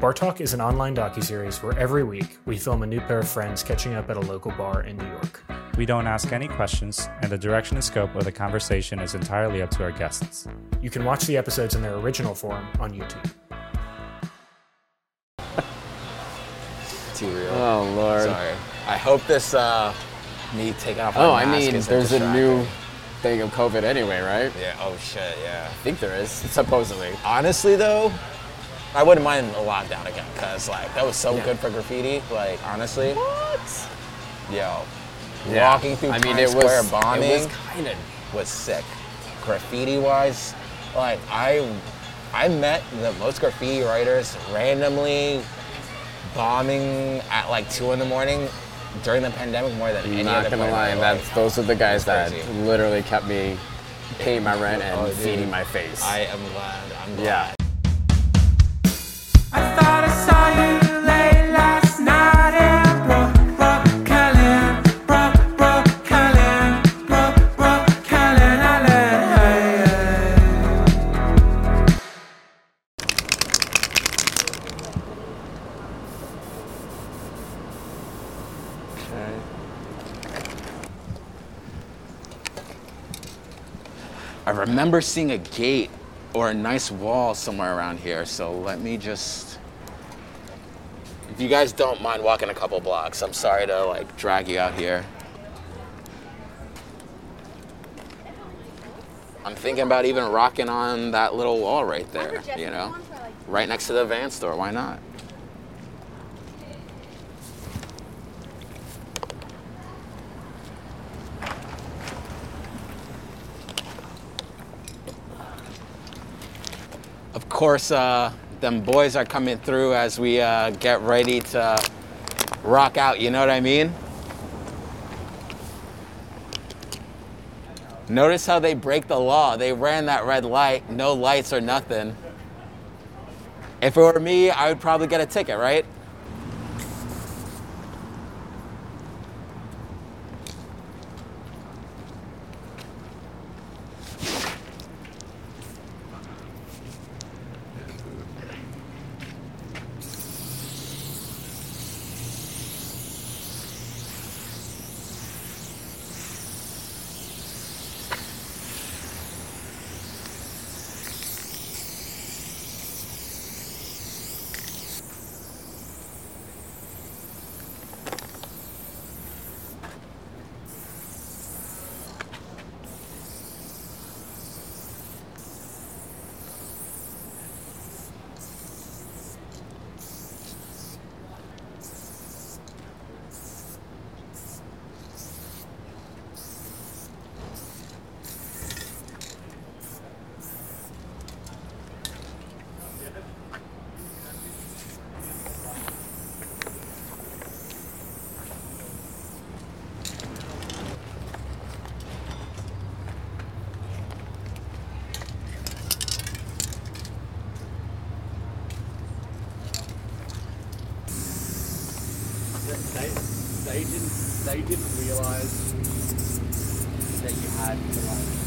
Bar Talk is an online docuseries where every week we film a new pair of friends catching up at a local bar in New York. We don't ask any questions, and the direction and scope of the conversation is entirely up to our guests. You can watch the episodes in their original form on YouTube. Too real. Oh lord. Sorry. I hope this uh me taking off my Oh, I mean, there's a new thing of COVID anyway, right? Yeah. Oh shit. Yeah. I think there is, supposedly. Honestly though, I wouldn't mind a lockdown again because like that was so Yeah. good for graffiti. Like honestly. What? Yo. Yeah. Walking through I mean, Times it was Square bombing It was kind of. was sick. Graffiti wise, like I I met the most graffiti writers randomly bombing at like two in the morning during the pandemic more than any Not other gonna lie, that's life. those are the guys that literally kept me paying my rent oh, and Oh, feeding my face. I am glad. I'm glad. yeah. I remember seeing a gate or a nice wall somewhere around here, so let me just. If you guys don't mind walking a couple blocks, I'm sorry to like drag you out here. I'm thinking about even rocking on that little wall right there, you know? Right next to the van store, why not? Of course, uh, them boys are coming through as we uh, get ready to rock out, you know what I mean? Notice how they break the law. They ran that red light, no lights or nothing. If it were me, I would probably get a ticket, right? they, they didn't they didn't realize that you had to like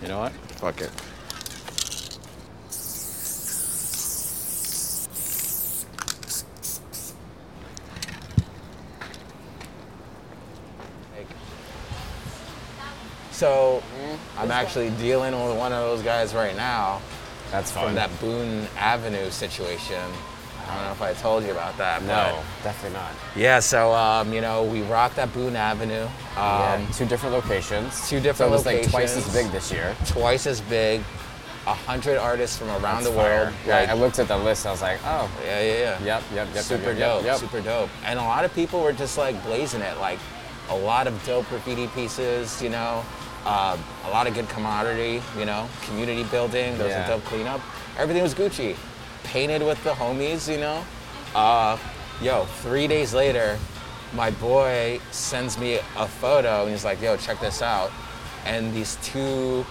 You know what? Fuck it. So, I'm actually dealing with one of those guys right now That's from fun. that Boone Avenue situation. I don't know if I told you about that. no, definitely not. Yeah, so, um, you know, we rocked that Boone Avenue. Um, yeah, two different locations. two different so it was like twice as big this year. Twice as big. A hundred artists from around That's the world. fire. Yeah, like- I looked at the list. I was like, oh, yeah, yeah, yeah. yep, yep, yep. yep, super yep, dope, Yep, yep. super dope. And a lot of people were just like blazing it, like a lot of dope graffiti pieces, you know, uh, a lot of good camaraderie, you know, community building. There was Yeah. a dope cleanup. Everything was Gucci, painted with the homies, you know. Uh, yo, three days later, my boy sends me a photo and he's like, "Yo, check this out," and these two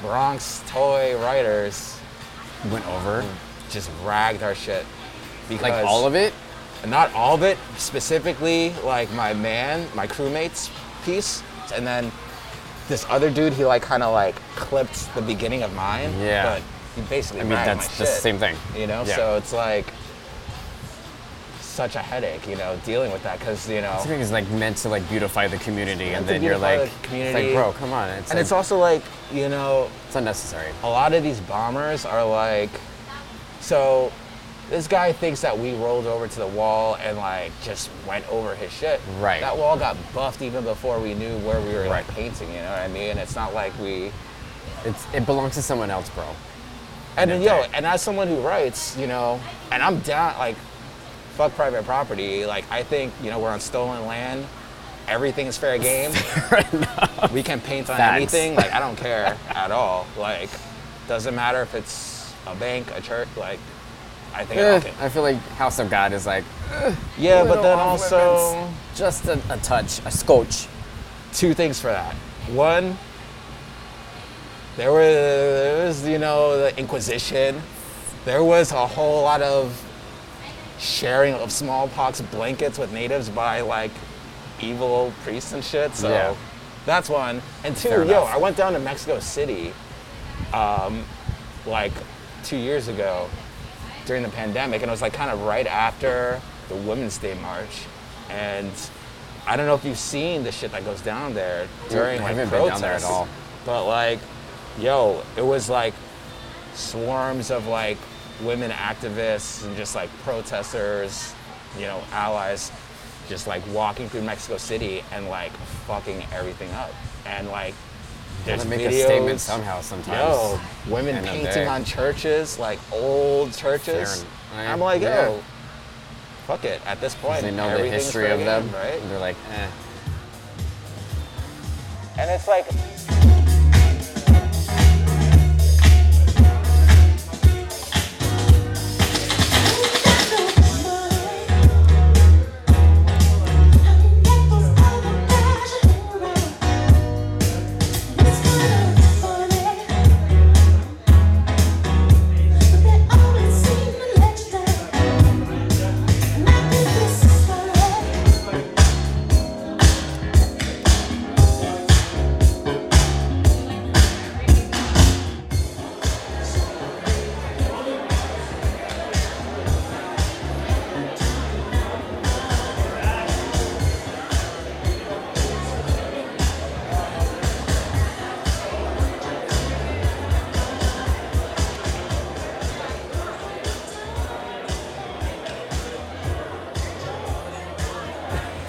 Bronx toy writers Went over. just ragged our shit. Because Like all of it? not all of it specifically like my man my crewmates piece and then this other dude he like kind of like clipped the beginning of mine Yeah. but he basically I mean, that's the shit, same thing. you know Yeah. so it's like such a headache you know dealing with that because you know I think it's like meant to like beautify the community, and then you're like, the it's community. like, bro, come on. It's and like, it's also like you know it's unnecessary. a lot of these bombers are like, so this guy thinks that we rolled over to the wall and like just went over his shit. Right. That wall got buffed even before we knew where we were like Right. painting. You know what I mean? It's not like we. It's it belongs to someone else, bro. And then yo, and as someone who writes, you know, and I'm down like, fuck private property. Like I think you know we're on stolen land. Everything is fair game. we can paint on Facts. anything. Like I don't care at all. Like doesn't matter if it's a bank, a church. Like I think Eh, okay. I feel like House of God is like Yeah, but then also just a, a touch, a scotch. two things for that. One, there was, there was you know the Inquisition. There was a whole lot of sharing of smallpox blankets with natives by like evil priests and shit. So Yeah. that's one. And two, Fair yo, enough. I went down to Mexico City, um, like two years ago during the pandemic, and it was like kind of right after the Women's Day March. And I don't know if you've seen the shit that goes down there during I like haven't been down there at all. But like, yo, it was like swarms of like women activists and just like protesters, you know, allies, just like walking through Mexico City and like fucking everything up. And like, there's make videos, a statement somehow sometimes. Yo, women End painting on churches, like old churches. Fair- I'm like, yeah. yo, fuck it. At this point, They know the history of them, game, right? and they're like, eh. And it's like,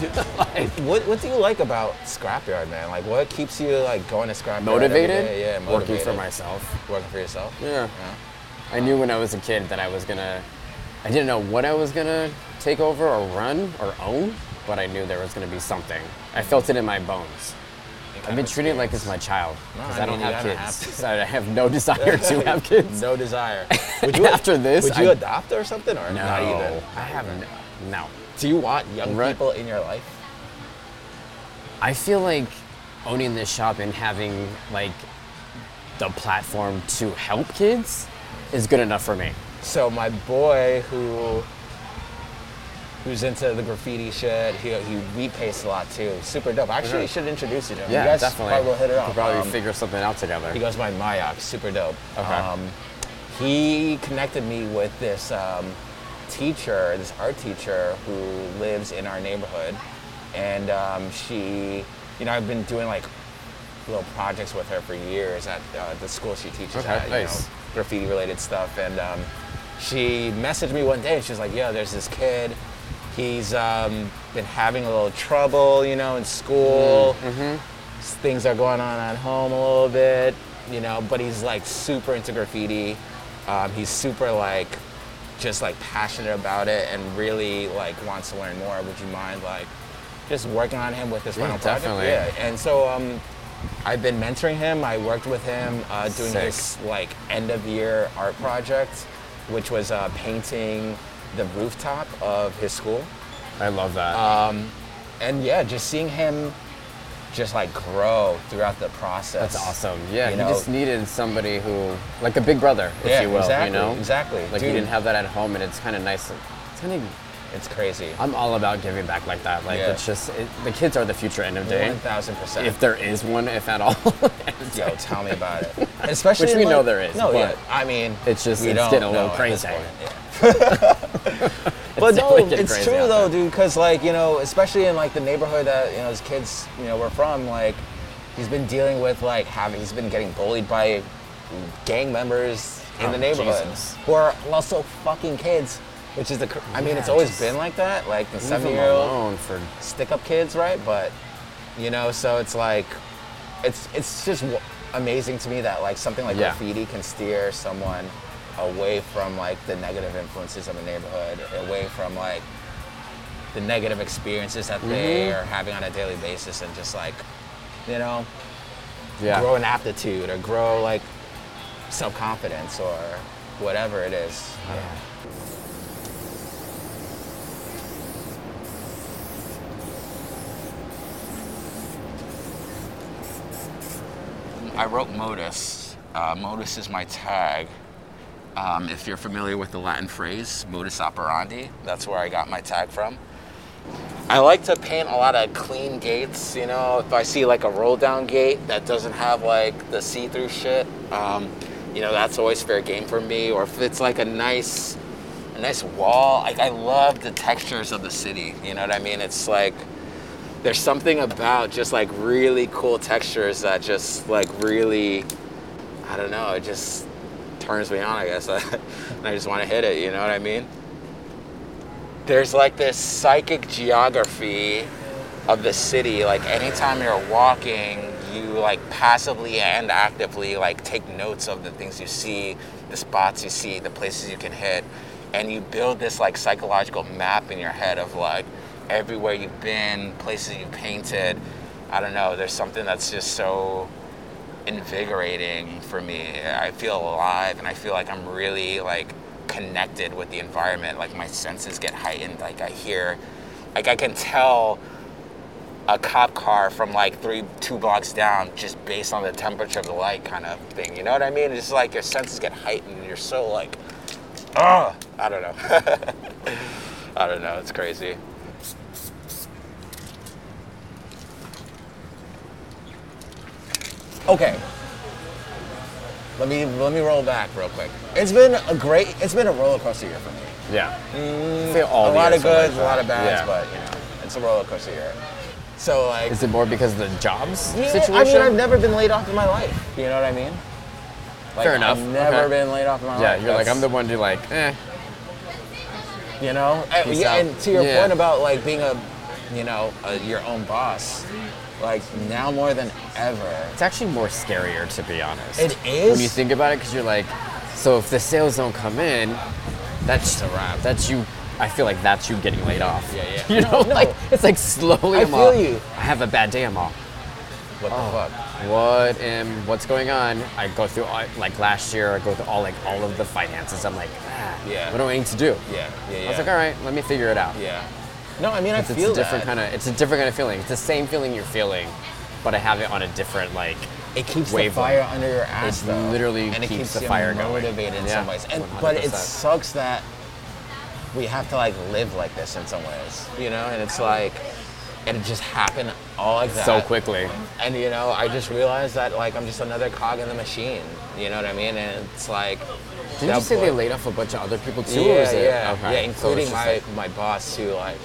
what, what do you like about Scrapyard, man? Like, what keeps you like going to Scrapyard? motivated. Yeah, Working for myself. Working for yourself. Yeah. I knew when I was a kid that I was gonna. I didn't know what I was gonna take over or run or own, but I knew there was gonna be something. I felt it in my bones. I've been treating it like it's my child No, because I I, don't have kids. have. So I have no desire to have kids. No desire. Would you After this, would you I- adopt or something, or No, not even? I have no. Do you want young Right. people in your life? I feel like owning this shop and having like the platform to help kids is good enough for me. So my boy who who's into the graffiti shit, he he pastes a lot too. Super dope. Actually, I should introduce you to him. Yeah, you guys definitely. probably will hit it off. probably Um, figure something out together. He goes by Mayak, super dope. Okay. Um, he connected me with this um, teacher, this art teacher who lives in our neighborhood, and um, she, you know, I've been doing like little projects with her for years at uh, the school she teaches Okay, at, you nice. know, graffiti related stuff, and um, she messaged me one day and she was like, "Yo, there's this kid." He's um, been having a little trouble, you know, in school things are going on at home a little bit, you know, but he's like super into graffiti. Um, he's super like just like passionate about it and really like wants to learn more. Would you mind like just working on him with this Yeah, final project? definitely. Yeah. And so um, I've been mentoring him. I worked with him uh, doing Sick. this like end of year art project, which was uh, painting the rooftop of his school I love that. Uh, and yeah, just seeing him just like grow throughout the process. That's awesome. Yeah, You know- just needed somebody who, like a big brother, if Yeah, you will. exactly, You know, exactly. Like Dude. you didn't have that at home, and it's kind of nice. It's kind of. It's crazy. I'm all about giving back like that. Like Yeah. it's just it, the kids are the future end of day. One thousand percent. If there is one, if at all. Yo, tell me about it. Especially Which we know there is, No, but yeah. I mean, it's just- we it's don't getting a little know at this crazy. yeah. but no, it's true though, dude. Because like you know, especially in like the neighborhood that you know his kids you know were from, like he's been dealing with like having he's been getting bullied by gang members in Oh, the neighborhood Jesus. who are also fucking kids. Which is the, cr- I mean, it's always been like that, like the seven-year-old alone for stick up kids, right? But you know, so it's like it's it's just w- amazing to me that like something like Yeah. graffiti can steer someone away from like the negative influences of the neighborhood, away from like the negative experiences that they Mm-hmm. are having on a daily basis, and just like you know yeah. grow an aptitude or grow like self confidence or whatever it is. I. I wrote modus. Uh, modus is my tag. Um, if you're familiar with the Latin phrase modus operandi, that's where I got my tag from. I like to paint a lot of clean gates. You know, if I see like a roll down gate that doesn't have like the see through shit, um, you know, that's always fair game for me. Or if it's like a nice, a nice wall. Like I love the textures of the city. You know what I mean? It's like there's something about just like really cool textures that just like really, I don't know, it just turns me on. I guess, and I just want to hit it. You know what I mean? there's like this psychic geography of the city. Like anytime you're walking, you like passively and actively like take notes of the things you see, the spots you see, the places you can hit, and you build this like psychological map in your head of like everywhere you've been, places you've painted. I don't know. There's something that's just so invigorating for me. I feel alive and I feel like I'm really like connected with the environment. Like my senses get heightened. Like I hear, like I can tell a cop car from like three, two blocks down just based on the temperature of the light kind of thing. You know what I mean? It's just like your senses get heightened and you're so like, oh, I don't know. I don't know. It's crazy. Okay. Let me let me roll back real quick. It's been a great. It's been a roller coaster year for me. Yeah. All a lot of years are like goods, a lot of bads, Yeah. but you know, it's a roller coaster year. So like, Is it more because of the jobs yeah, situation? I mean, I've never been laid off in my life. You know what I mean? Like, Fair enough. I've never Okay. been laid off in my yeah, life. Yeah, you're like I'm the one to like, eh. You know, and, yeah, and to your point about like being a, you know, a, your own boss, like now more than ever. It's actually more scarier to be honest. It is? when you think about it, because you're like, so if the sales don't come in, that's a wrap. That's you. I feel like that's you getting laid off. Yeah, yeah. You No, know, no. like it's like slowly. I I'm feel you. I have a bad day. I'm all. What Oh. the fuck? What am? What's going on? I go through all, like last year. I go through all like all of the finances. I'm like, ah, Yeah. What do I need to do? Yeah, yeah, yeah. I was like, all right, let me figure it out. Yeah. No, I mean, I It's, it's a different kind of. It's a different kind of feeling. It's the same feeling you're feeling, but I have it on a different like. It keeps the fire under your ass, It though. literally and it keeps keeps the you fire going. motivated in Yeah, some ways. And but it sucks that we have to like live like this in some ways, you know. And it's like, and it just happened all like that So quickly. And you know, I just realized that like I'm just another cog in the machine. You know what I mean? And it's like. Didn't you say they laid off a bunch of other people too? Yeah, or is it? yeah, Okay. yeah, including it's just my like- my boss who like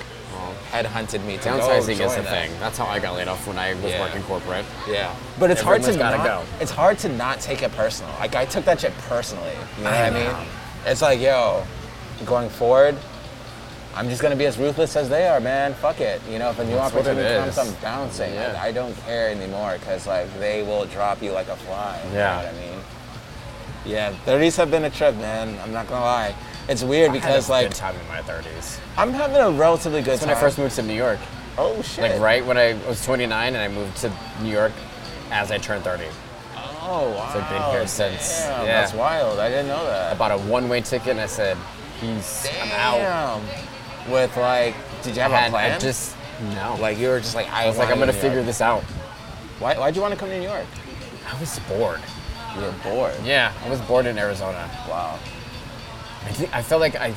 headhunted me to go Downsizing is join the thing. That's how I got laid off when I was Yeah. working corporate. Yeah, but it's hard to not, go. It's hard to not take it personal. Like I took that shit personally. You know I what I mean? It's like, yo, going forward, I'm just gonna be as ruthless as they are, man. Fuck it. You know, if a new That's opportunity comes, is. I'm bouncing. Like, Yeah. I don't care anymore because like they will drop you like a fly. You Yeah. know what I mean? Yeah, 30s have been a trip, man. I'm not gonna lie. It's weird because like, I had a like good time in my 30s. I'm having a relatively good That's when I first moved to New York. oh shit. Like right when I was 29 and I moved to New York as I turned 30. Oh wow. So I've been here since- Damn, yeah. That's wild. I didn't know that. I bought a one-way ticket and I said, "Peace, I'm out." With like, did you have And a plan? I just no. Like like you were just like I, I was like, I'm gonna be figure like- this out. Why, why'd you want to come to New York? I was bored. You were bored. Yeah, I was bored in Arizona. Wow. I, think, I felt like I,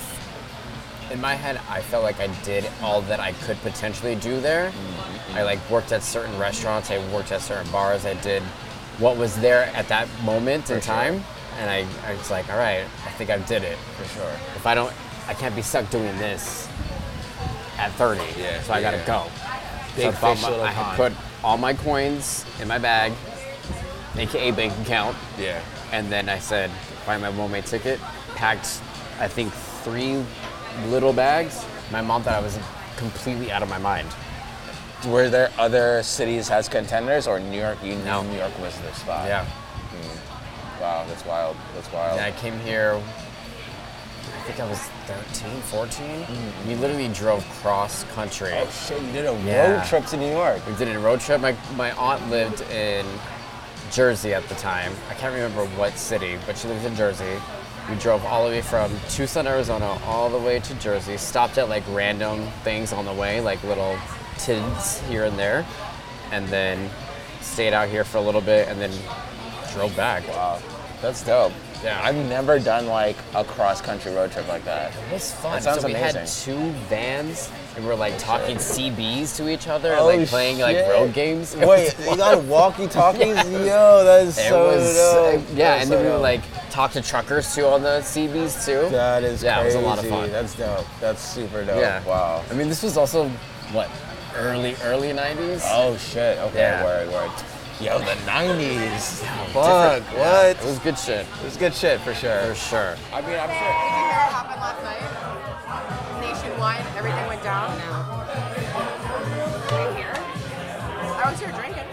in my head, I felt like I did all that I could potentially do there. Mm-hmm. I like worked at certain restaurants. I worked at certain bars. I did what was there at that moment in sure. time, and I, I was like, all right, I think I did it. For sure. If I don't, I can't be stuck doing this at 30. Yeah, so I gotta go. Big so I, fish, my- little I had pond. put all my coins in my bag, aka bank account. Yeah. And then I said, buy my one-way ticket. Packed, I think, three little bags. My mom thought I was completely out of my mind. Were there other cities as contenders, or New York? You No. knew New York was the spot. Yeah. Hmm. Wow, that's wild. That's wild. And I came here, I think I was 13, 14. Mm-hmm. We literally drove cross country. oh shit! You did a Yeah. road trip to New York. We did a road trip. My, my aunt lived in Jersey at the time. I can't remember what city, but she lived in Jersey. We drove all the way from Tucson, Arizona, all the way to Jersey. Stopped at like random things on the way, like little tints here and there, and then stayed out here for a little bit, and then drove back. Wow, that's dope. Yeah. I've never done like a cross country road trip like that. It was fun. That sounds so we had amazing. two vans, we were like talking CBs to each other, Oh, like playing like road games. Wait, was you got walkie talkies? Yes. Yo, that's It so was uh, dope. yeah, and so then we would like talk to truckers too on the CBs too. That is yeah, crazy. it was a lot of fun. That's dope. That's super dope. yeah, Wow. I mean, this was also what early early '90s. Oh shit. Okay. Yeah. Word. Word. Yo, the '90s. Different- Fuck. yeah, What? It was good shit It was good shit for sure. for sure. I mean, I'm Did sure. you hear what happened last night? Nationwide, everything Right here. I was here drinking.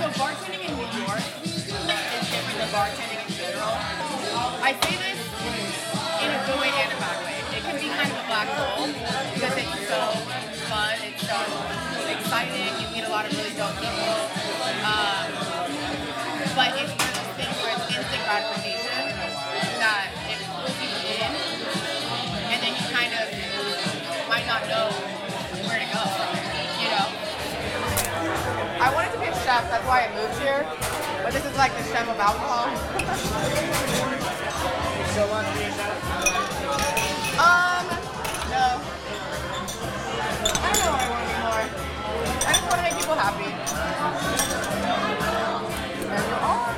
So bartending in New York is different than bartending in general. I say this in a good way and a bad way. It can be kind of a black hole because it's so fun, it's so exciting, you meet a lot of really dope people. Um, but it's one of those things where it's instant gratification might not know where to go from there, you know? I wanted to be a chef, that's why I moved here. But this is like the chef of alcohol. um, no. I don't know what I want to be more. I just want to make people happy. And you are.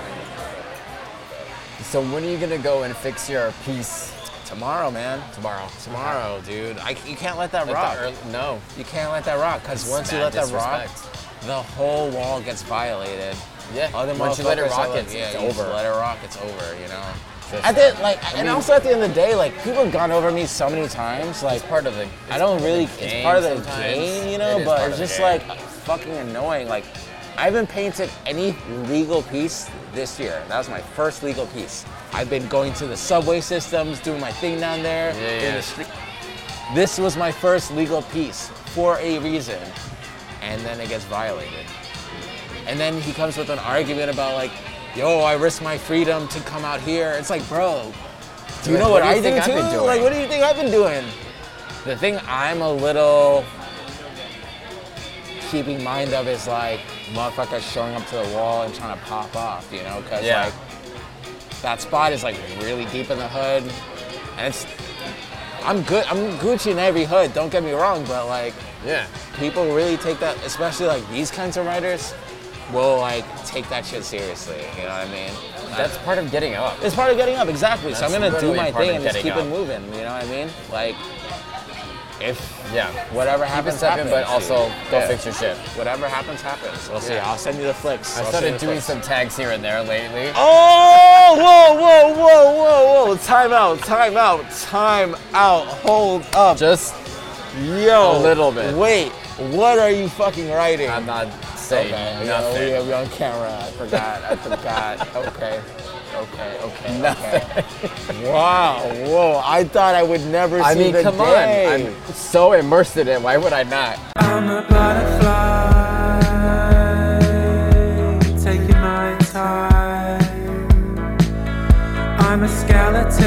So when are you gonna go and fix your piece Tomorrow, man. tomorrow? Tomorrow, dude. I, you can't let that Like rock. the early, no. You can't let that rock because once you mad let that rock, disrespect. the whole wall gets violated. Yeah, Other once you let it motherfuckers rock, are like, it's- yeah, it's you just over. Let it rock, it's over. You know. Just- At the like, and mean- also at the end of the day, like people have gone over me so many times. Like It's part of the. I don't it's part of really. It's part of the game, you know. But it's just like fucking annoying. Like I haven't painted any legal piece this year. That was my first legal piece. I've been going to the subway systems, doing my thing down there. Yeah, in yeah. the street. This was my first legal piece for a reason, and then it gets violated. And then he comes with an argument about like, yo, I risk my freedom to come out here. It's like, bro, do you Like, know what what, you I think do I've too? been doing? Like, what do you think I've been doing? The thing I'm a little keeping mind of is like motherfuckers showing up to the wall and trying to pop off, you know? Because Yeah. like that spot is like really deep in the hood, and it's. I'm good. I'm Gucci in every hood. Don't get me wrong, but like Yeah. people really take that, especially like these kinds of writers, will like take that shit seriously. You know what I mean? That's part of getting up. It's part of getting up, exactly. so I'm gonna do my thing and just keep it moving. You know what I mean? Like, if Yeah. whatever happens, happens. but also go Yeah. fix your shit. Whatever happens, happens. We'll see. I'll send you the flicks. I I'll started send you the doing flicks. some tags here and there lately. Oh, whoa, whoa, whoa, whoa, whoa! Time out, time out, time out. Hold up, Just yo. a little bit. Wait, what are you fucking writing? I'm not saying Okay, nothing. Yeah, we, we on camera. I forgot. I forgot. Okay. Okay. Okay. Okay. Wow. Whoa. I thought I would never I see mean, the come day. on. I'm so immersed in it. Why would I not? I'm a butterfly, taking my time. I'm a skeleton,